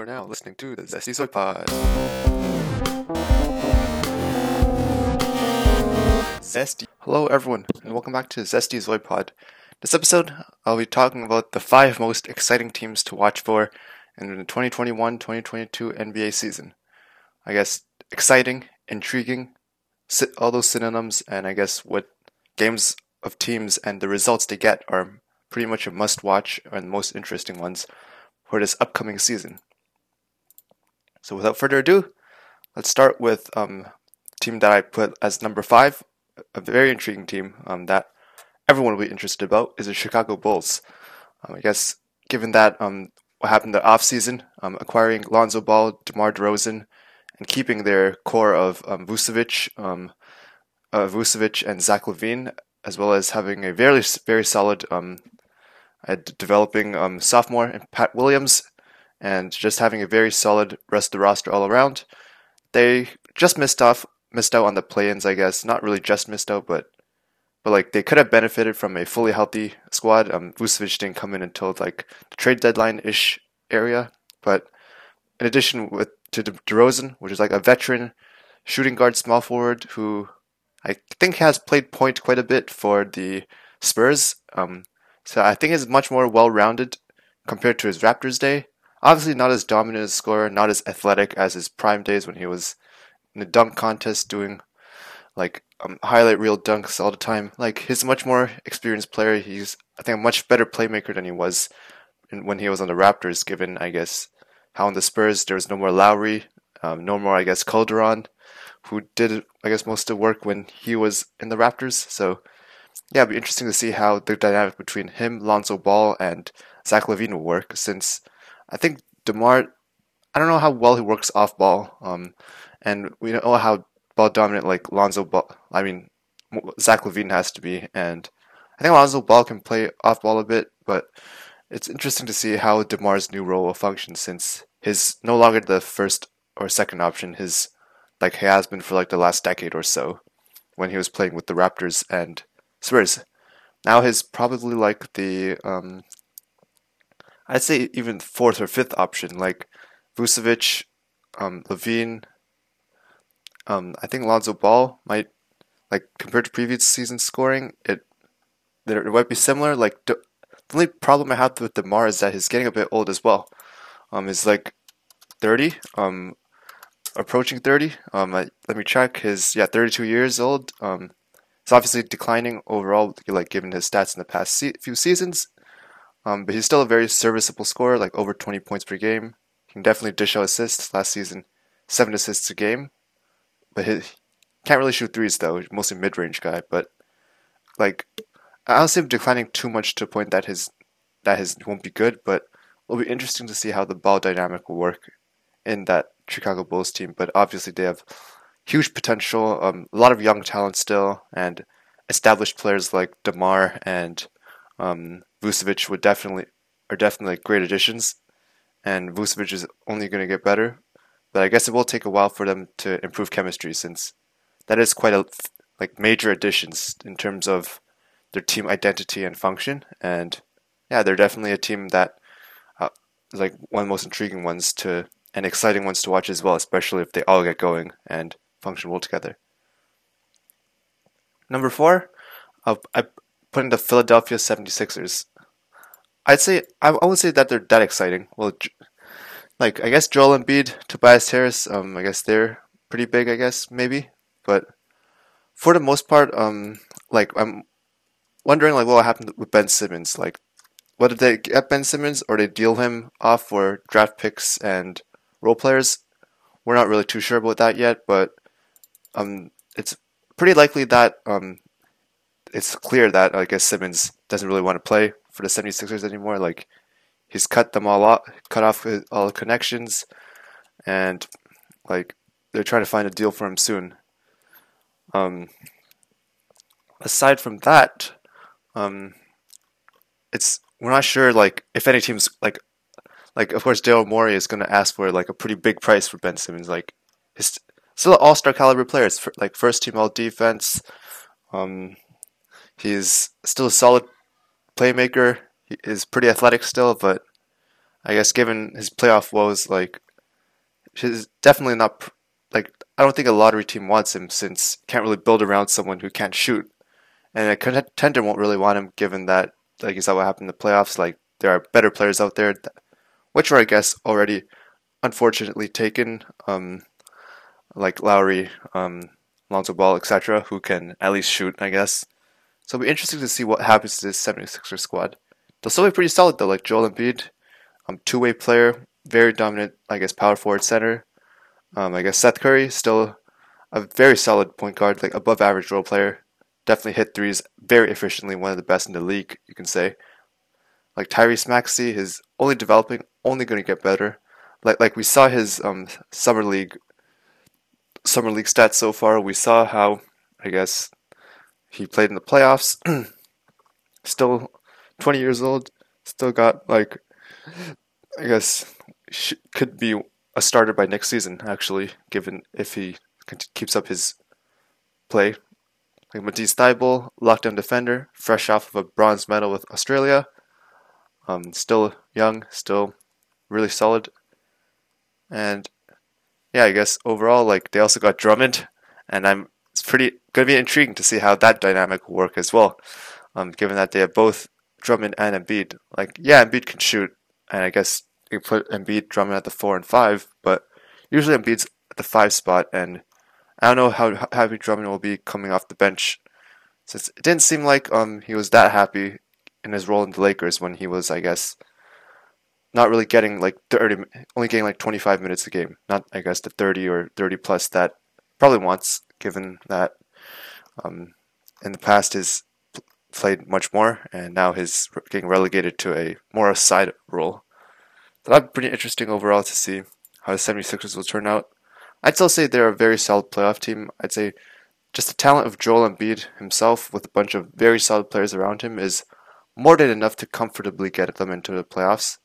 are now listening to the Zesty Soy Pod. Zesty. Hello, everyone, and welcome back to Zesty Zoid Pod. This episode, I'll be talking about the five most exciting teams to watch for in the 2021-2022 NBA season. I guess exciting, intriguing, all those synonyms, and I guess what games of teams and the results they get are pretty much a must-watch and most interesting ones for this upcoming season. So without further ado, let's start with um, team that I put as number five, a very intriguing team um, that everyone will be interested about is the Chicago Bulls. Um, I guess given that um, what happened the off season, um, acquiring Lonzo Ball, DeMar DeRozan, and keeping their core of um, Vucevic, um, uh, Vucevic and Zach LaVine, as well as having a very very solid um, developing um, sophomore and Pat Williams, and just having a very solid rest of the roster all around. They just missed off, missed out on the play-ins, I guess. Not really just missed out, but but like they could have benefited from a fully healthy squad. Um, Vucevic didn't come in until like the trade deadline ish area, but in addition with to De- DeRozan, which is like a veteran shooting guard, small forward who I think has played point quite a bit for the Spurs. Um, so I think he's much more well-rounded compared to his Raptors day. Obviously, not as dominant a scorer, not as athletic as his prime days when he was in the dunk contest doing like um, highlight reel dunks all the time. Like he's a much more experienced player. He's I think a much better playmaker than he was when he was on the Raptors. Given I guess how on the Spurs there was no more Lowry, um, no more I guess Calderon, who did I guess most of the work when he was in the Raptors. So yeah, it'd be interesting to see how the dynamic between him, Lonzo Ball, and Zach LaVine will work. Since I think Demar, I don't know how well he works off ball, um, and we know how ball dominant like Lonzo Ball. I mean, Zach LaVine has to be, and I think Lonzo Ball can play off ball a bit, but it's interesting to see how Demar's new role will function since his no longer the first or second option. His like he has been for like the last decade or so when he was playing with the Raptors and Spurs. Now he's probably like the um, I'd say even fourth or fifth option, like Vucevic, um, LaVine. Um, I think Lonzo Ball might like compared to previous season scoring, it there it might be similar. Like the, the only problem I have with Demar is that he's getting a bit old as well. Um, he's like thirty. Um, approaching thirty. Um, I, let me check. His yeah, thirty-two years old. Um, it's obviously declining overall, like given his stats in the past se- few seasons. Um, but he's still a very serviceable scorer, like over 20 points per game. He can definitely dish out assists. Last season, seven assists a game. But he can't really shoot threes though. Mostly mid-range guy. But like, I don't see him declining too much to a point that his that his won't be good. But it'll be interesting to see how the ball dynamic will work in that Chicago Bulls team. But obviously, they have huge potential, um, a lot of young talent still, and established players like Demar and um, Vucevic would definitely are definitely great additions, and Vucevic is only going to get better. But I guess it will take a while for them to improve chemistry, since that is quite a like major additions in terms of their team identity and function. And yeah, they're definitely a team that uh, like one of the most intriguing ones to and exciting ones to watch as well, especially if they all get going and function well together. Number four, uh, I put in the Philadelphia 76ers. I'd say, I, would say that they're that exciting. Well, like, I guess Joel Embiid, Tobias Harris, um, I guess they're pretty big, I guess, maybe. But for the most part, um, like, I'm wondering, like, what happened with Ben Simmons. Like, did they get Ben Simmons, or they deal him off for draft picks and role players? We're not really too sure about that yet, but um, it's pretty likely that um, it's clear that I guess Simmons doesn't really want to play for the 76ers anymore. Like he's cut them all off, cut off all the connections, and like they're trying to find a deal for him soon. Um, aside from that, um, it's we're not sure like if any teams like like of course Daryl Morey is going to ask for like a pretty big price for Ben Simmons. Like his still an all star caliber players, like first team all defense. Um, he's still a solid playmaker. He is pretty athletic still, but I guess given his playoff woes, like he's definitely not like I don't think a lottery team wants him since can't really build around someone who can't shoot, and a contender won't really want him given that like you saw what happened in the playoffs. Like there are better players out there, that, which were I guess already unfortunately taken, um, like Lowry, um, Lonzo Ball, etc., who can at least shoot. I guess. So it'll be interesting to see what happens to this 76er squad. They'll still be pretty solid though, like Joel Embiid, um, two way player, very dominant, I guess, power forward center. Um, I guess Seth Curry still a very solid point guard, like above average role player. Definitely hit threes very efficiently, one of the best in the league, you can say. Like Tyrese Maxey is only developing, only going to get better. Like like we saw his um, summer league summer league stats so far. We saw how I guess he played in the playoffs. still 20 years old, still got like I guess could be a starter by next season, actually, given if he keeps up his play. Like Matisse Thybulle, lockdown defender, fresh off of a bronze medal with Australia. Um, still young, still really solid. And yeah, I guess overall, like they also got Drummond, and I'm it's pretty gonna be intriguing to see how that dynamic will work as well. Um, given that they have both Drummond and Embiid. Like, yeah, Embiid can shoot, and I guess you put Embiid Drummond at the four and five, but usually Embiid's at the five spot, and I don't know how happy Drummond will be coming off the bench, since it didn't seem like um he was that happy in his role in the Lakers when he was, I guess, not really getting like thirty, only getting like twenty five minutes a game, not I guess the thirty or thirty plus that probably wants, given that um in the past his played much more, and now he's getting relegated to a more side role. That'd be pretty interesting overall to see how the 76ers will turn out. I'd still say they're a very solid playoff team. I'd say just the talent of Joel Embiid himself with a bunch of very solid players around him is more than enough to comfortably get them into the playoffs.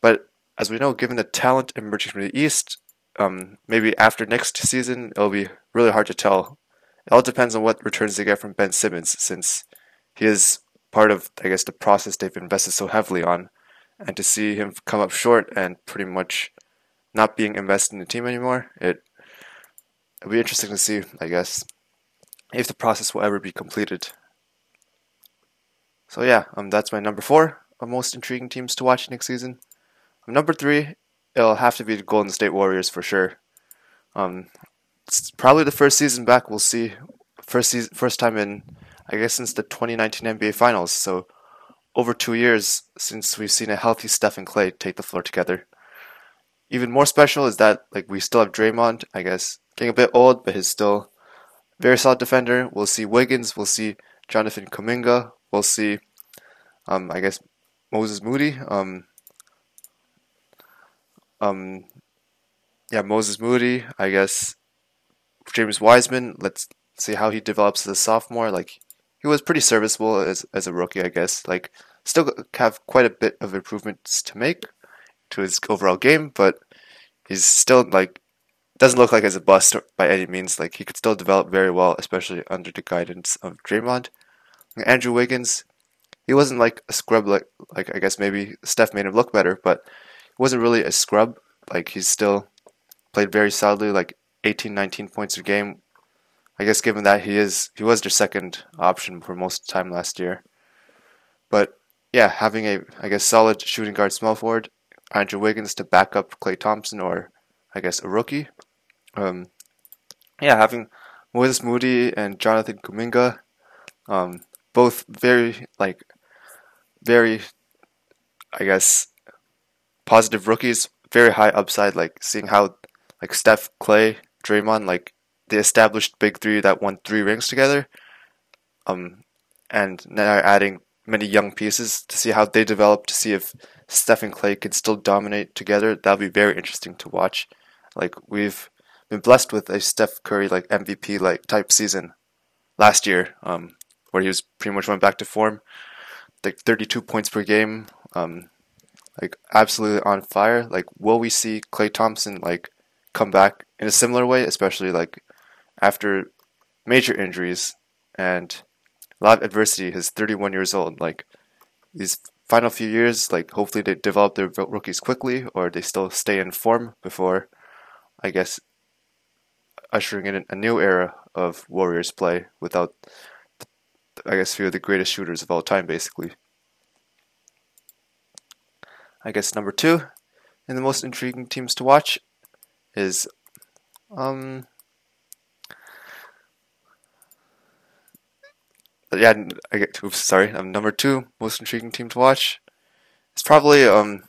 But as we know, given the talent emerging from the East, um, maybe after next season, it'll be really hard to tell. It all depends on what returns they get from Ben Simmons, since he is part of, I guess, the process they've invested so heavily on. And to see him come up short and pretty much not being invested in the team anymore, it it'll be interesting to see, I guess, if the process will ever be completed. So yeah, um, that's my number four of most intriguing teams to watch next season. Um, number three, it'll have to be the Golden State Warriors for sure. Um, it's probably the first season back we'll see, first season, first time in I guess since the 2019 NBA Finals. So over two years since we've seen a healthy Steph and Klay take the floor together. Even more special is that like we still have Draymond, I guess, getting a bit old, but he's still very solid defender. We'll see Wiggins, we'll see Jonathan Kuminga, we'll see um I guess Moses Moody, um um yeah, Moses Moody, I guess James Wiseman, let's see how he develops as a sophomore. Like he was pretty serviceable as as a rookie, I guess. Like still have quite a bit of improvements to make to his overall game, but he's still like doesn't look like as a bust by any means. Like he could still develop very well, especially under the guidance of Draymond. Andrew Wiggins, he wasn't like a scrub like like I guess maybe Steph made him look better, but wasn't really a scrub. Like he's still played very solidly, like 18, 19 points a game I guess given that he is he was their second option for most of the time last year. But yeah, having a I guess solid shooting guard small forward, Andrew Wiggins to back up Klay Thompson or I guess a rookie. Um, yeah, having Moses Moody and Jonathan Kuminga, um, both very like very I guess positive rookies, very high upside, like seeing how like Steph, Klay, Draymond, like the established big three that won three rings together. Um, and now adding many young pieces to see how they develop, to see if Steph and Klay can still dominate together. That'll be very interesting to watch. Like we've been blessed with a Steph Curry like MVP like type season last year, um, where he was pretty much went back to form, like 32 points per game, um, like absolutely on fire. Like, will we see Klay Thompson like come back in a similar way, especially like after major injuries and a lot of adversity. He's 31 years old. Like these final few years, like hopefully they develop their rookies quickly or they still stay in form before, I guess, ushering in a new era of Warriors play without, I guess, few of the greatest shooters of all time, basically. I guess number two, and the most intriguing teams to watch is, um, yeah, I get oops, sorry. Um, number two most intriguing team to watch is probably um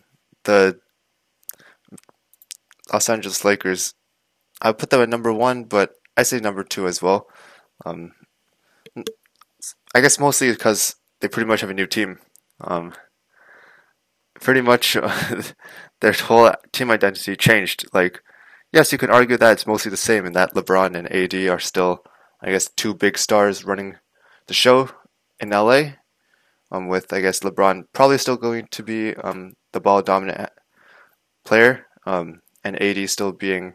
the Los Angeles Lakers. I put them at number one, but I say number two as well. Um, I guess mostly because they pretty much have a new team. Um, pretty much uh, their whole team identity changed. Like, yes, you can argue that it's mostly the same, and that LeBron and AD are still, I guess, two big stars running the show in LA. Um, with I guess LeBron probably still going to be um the ball dominant player. Um, and AD still being,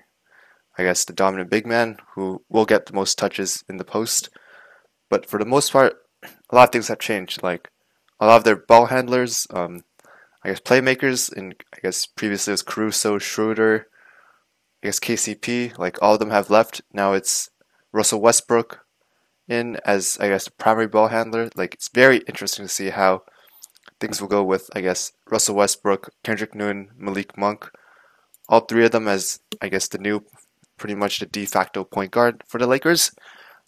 I guess, the dominant big man who will get the most touches in the post. But for the most part, a lot of things have changed. Like a lot of their ball handlers, um, I guess playmakers, and I guess previously it was Caruso, Schroeder, I guess KCP. Like all of them have left. Now it's Russell Westbrook in as I guess the primary ball handler. Like it's very interesting to see how things will go with I guess Russell Westbrook, Kendrick Nunn, Malik Monk all three of them as I guess the new, pretty much the de facto point guard for the Lakers.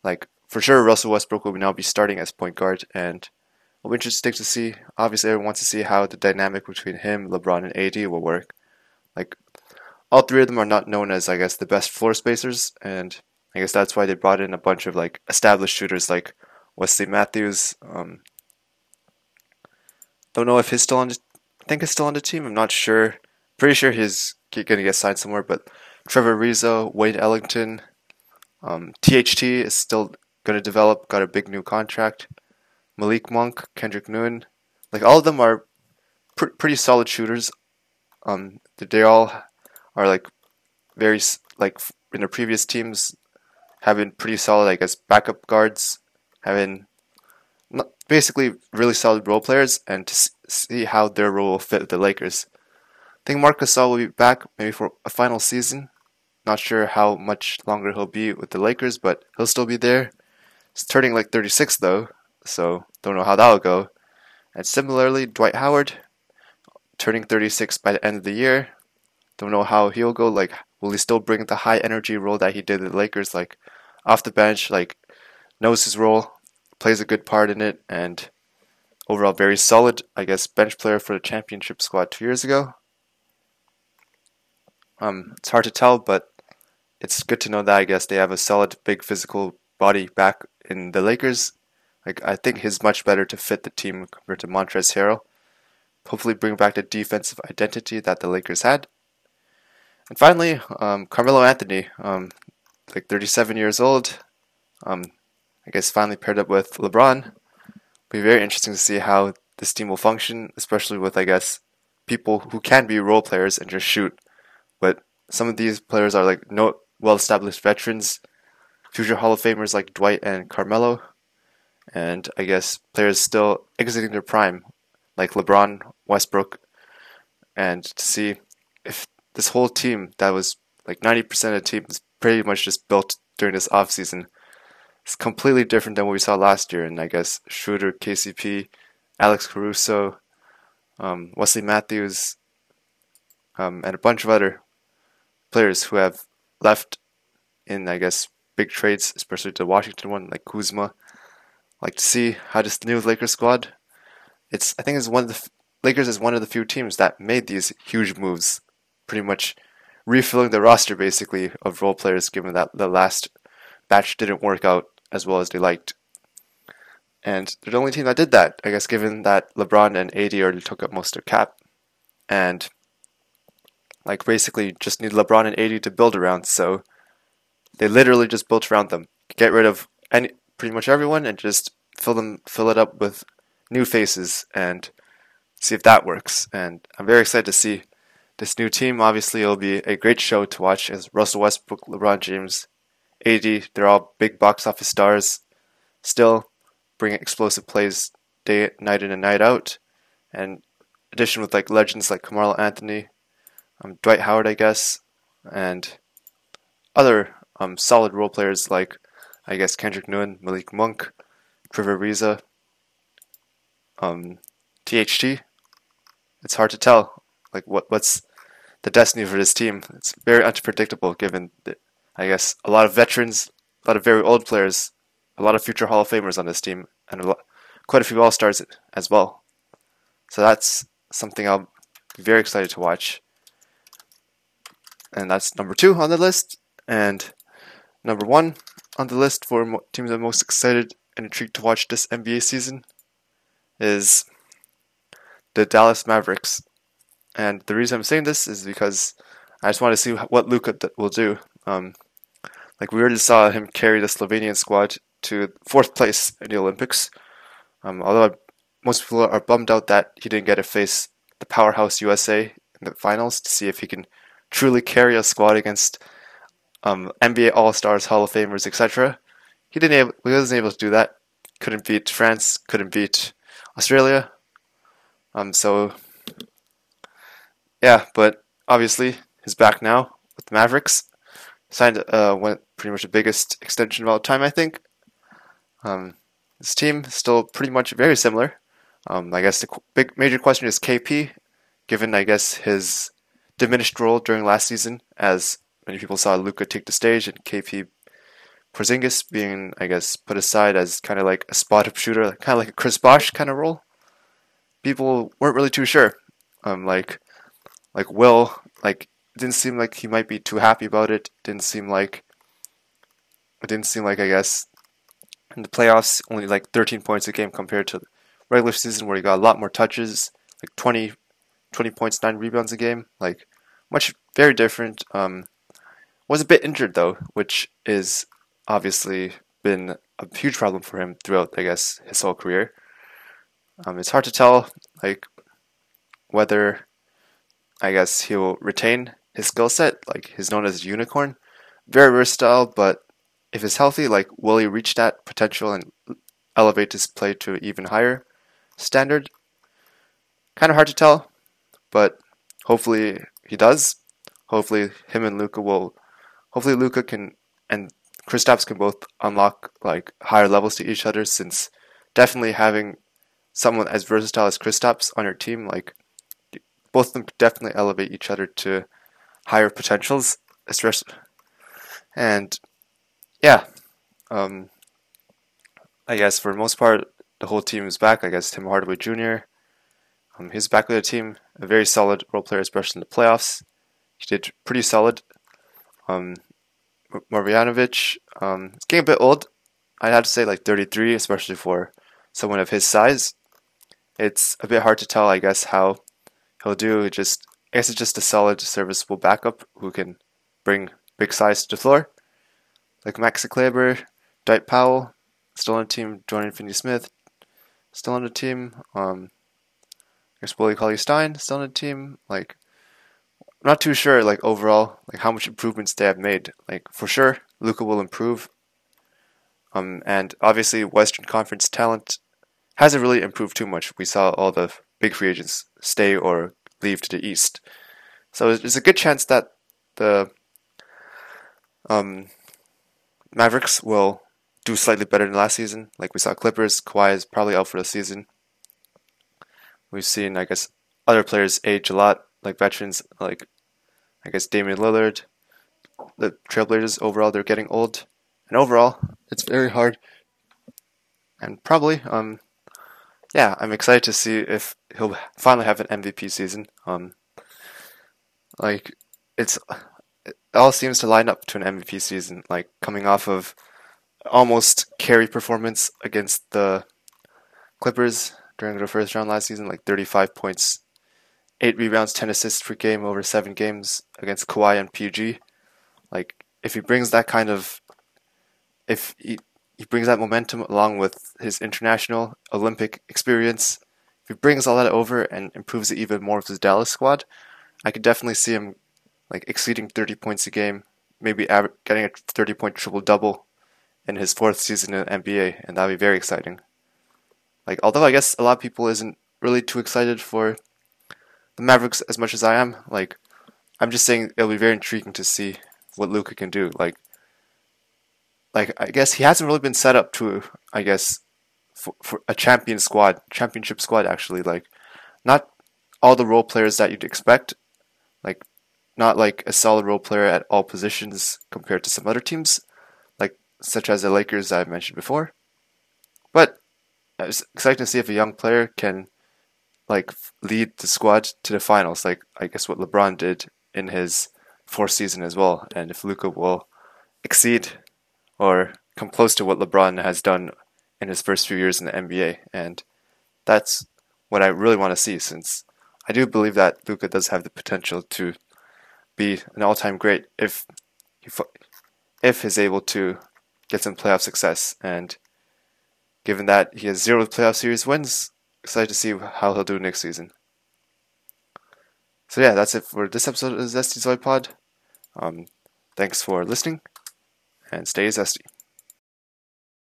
Like for sure, Russell Westbrook will now be starting as point guard, and it'll be interesting to see. Obviously, everyone wants to see how the dynamic between him, LeBron, and AD will work. Like all three of them are not known as I guess the best floor spacers, and I guess that's why they brought in a bunch of like established shooters like Wesley Matthews. Um, don't know if he's still on. The, I think he's still on the team. I'm not sure. Pretty sure he's going to get signed somewhere, but Trevor Ariza, Wayne Ellington, um, THT is still going to develop, got a big new contract. Malik Monk, Kendrick Nunn, like all of them are pr- pretty solid shooters. Um, they all are like very like in the previous teams having pretty solid, I guess, backup guards, having basically really solid role players, and to see how their role will fit with the Lakers. I think Marc Gasol will be back maybe for a final season. Not sure how much longer he'll be with the Lakers, but he'll still be there. He's turning like 36 though, so don't know how that'll go. And similarly, Dwight Howard, turning 36 by the end of the year. Don't know how he'll go. Like, will he still bring the high energy role that he did at the Lakers? Like, off the bench, like, knows his role, plays a good part in it, and overall very solid, I guess, bench player for the championship squad two years ago. Um, it's hard to tell, but it's good to know that I guess they have a solid, big physical body back in the Lakers. Like I think he's much better to fit the team compared to Montrezl Harrell. Hopefully, bring back the defensive identity that the Lakers had. And finally, um, Carmelo Anthony, um, like 37 years old. Um, I guess finally paired up with LeBron. Be very interesting to see how this team will function, especially with I guess people who can be role players and just shoot but some of these players are like no well established veterans, future Hall of Famers like Dwight and Carmelo, and I guess players still exiting their prime, like LeBron, Westbrook, and to see if this whole team that was like 90% of the team is pretty much just built during this off season. It's completely different than what we saw last year, and I guess Schroeder, KCP, Alex Caruso, um, Wesley Matthews, um, and a bunch of other players who have left in, I guess, big trades, especially the Washington one, like Kuzma. Like to see how this new Lakers squad. It's I think it's one of the Lakers is one of the few teams that made these huge moves, pretty much refilling the roster basically of role players, given that the last batch didn't work out as well as they liked. And they're the only team that did that, I guess, given that LeBron and AD already took up most of cap. And like basically just need LeBron and AD to build around. So they literally just built around them. Get rid of any pretty much everyone and just fill them fill it up with new faces and see if that works. And I'm very excited to see this new team. Obviously, it'll be a great show to watch as Russell Westbrook, LeBron James, AD. They're all big box office stars. Still bring explosive plays day night in and night out. And addition with like legends like Carmelo Anthony, um, Dwight Howard, I guess, and other um, solid role players like I guess Kendrick Nunn, Malik Monk, Trevor Ariza, um, THT. It's hard to tell like what what's the destiny for this team. It's very unpredictable given that, I guess a lot of veterans, a lot of very old players, a lot of future Hall of Famers on this team, and a lot, quite a few All Stars as well. So that's something I'll be very excited to watch. And that's number two on the list. And number one on the list for teams I'm most excited and intrigued to watch this NBA season is the Dallas Mavericks. And the reason I'm saying this is because I just want to see what Luka will do. Um, like we already saw him carry the Slovenian squad to fourth place in the Olympics. Um, although most people are bummed out that he didn't get to face the powerhouse USA in the finals to see if he can truly carry a squad against um, NBA All Stars, Hall of Famers, etc. He didn't able, he wasn't able to do that. Couldn't beat France. Couldn't beat Australia. Um, so yeah, but obviously he's back now with the Mavericks. Signed uh, went pretty much the biggest extension of all time, I think. Um, this team is still pretty much very similar. Um, I guess the big major question is KP, given I guess his diminished role during last season, as many people saw Luka take the stage and KP Porzingis being I guess put aside as kind of like a spot up shooter, kind of like a Chris Bosh kind of role. People weren't really too sure. Um, like like Will, like didn't seem like he might be too happy about it. Didn't seem like it didn't seem like I guess in the playoffs only like 13 points a game compared to regular season where he got a lot more touches, like 20, 20 points, nine rebounds a game, like much very different. Um, was a bit injured though, which is obviously been a huge problem for him throughout, I guess, his whole career. Um, it's hard to tell, like, whether, I guess, he'll retain his skill set. Like, he's known as unicorn, very versatile, but if he's healthy, like, will he reach that potential and elevate his play to an even higher standard. Kind of hard to tell, but hopefully he does. Hopefully him and Luka will. Hopefully Luka can and Kristaps can both unlock like higher levels to each other. Since definitely having someone as versatile as Kristaps on your team, like both of them definitely elevate each other to higher potentials, especially. And yeah, um, I guess for the most part, the whole team is back. I guess Tim Hardaway Jr. Um, he's back with the team. A very solid role player, especially in the playoffs. He did pretty solid. Um, Marjanovic, um, it's getting a bit old. I'd have to say like 33, especially for someone of his size. It's a bit hard to tell, I guess, how he'll do. Just I guess it's just a solid, serviceable backup who can bring big size to the floor. Like Maxi Kleber, Dwight Powell, still on the team, Dorian Finney-Smith, still on the team. Um, I guess Willie Cauley Stein still on the team. Like, I'm not too sure. Like overall, like how much improvements they have made. Like for sure, Luka will improve. Um, and obviously Western Conference talent hasn't really improved too much. We saw all the big free agents stay or leave to the East, so there's a good chance that the um, Mavericks will do slightly better than last season. Like we saw Clippers, Kawhi is probably out for the season. We've seen, I guess, other players age a lot, like veterans, like I guess Damian Lillard. The Trailblazers overall, they're getting old, and overall, it's very hard. And probably, um, yeah, I'm excited to see if he'll finally have an MVP season. Um, like it's it all seems to line up to an MVP season. Like coming off of almost carry performance against the Clippers during the first round last season, like 35 points, 8 rebounds, 10 assists per game over 7 games against Kawhi and PG. Like, if he brings that kind of. If he, he brings that momentum along with his international Olympic experience, if he brings all that over and improves it even more with his Dallas squad, I could definitely see him like exceeding 30 points a game, maybe getting a 30 point triple double in his fourth season in NBA, and that'd be very exciting. Like, although I guess a lot of people isn't really too excited for the Mavericks as much as I am. Like, I'm just saying it'll be very intriguing to see what Luka can do. Like, like I guess he hasn't really been set up to, I guess, for, for a champion squad, championship squad actually. Like, not all the role players that you'd expect. Like, not like a solid role player at all positions compared to some other teams, like such as the Lakers I've mentioned before. But it's exciting to see if a young player can like lead the squad to the finals, like I guess what LeBron did in his fourth season as well, and if Luka will exceed or come close to what LeBron has done in his first few years in the NBA, and that's what I really want to see since I do believe that Luka does have the potential to be an all-time great if he if he's able to get some playoff success. And given that he has zero playoff series wins excited to see how he'll do next season. So yeah that's it for this episode of Zesty Zoid Pod. Um, thanks for listening and stay zesty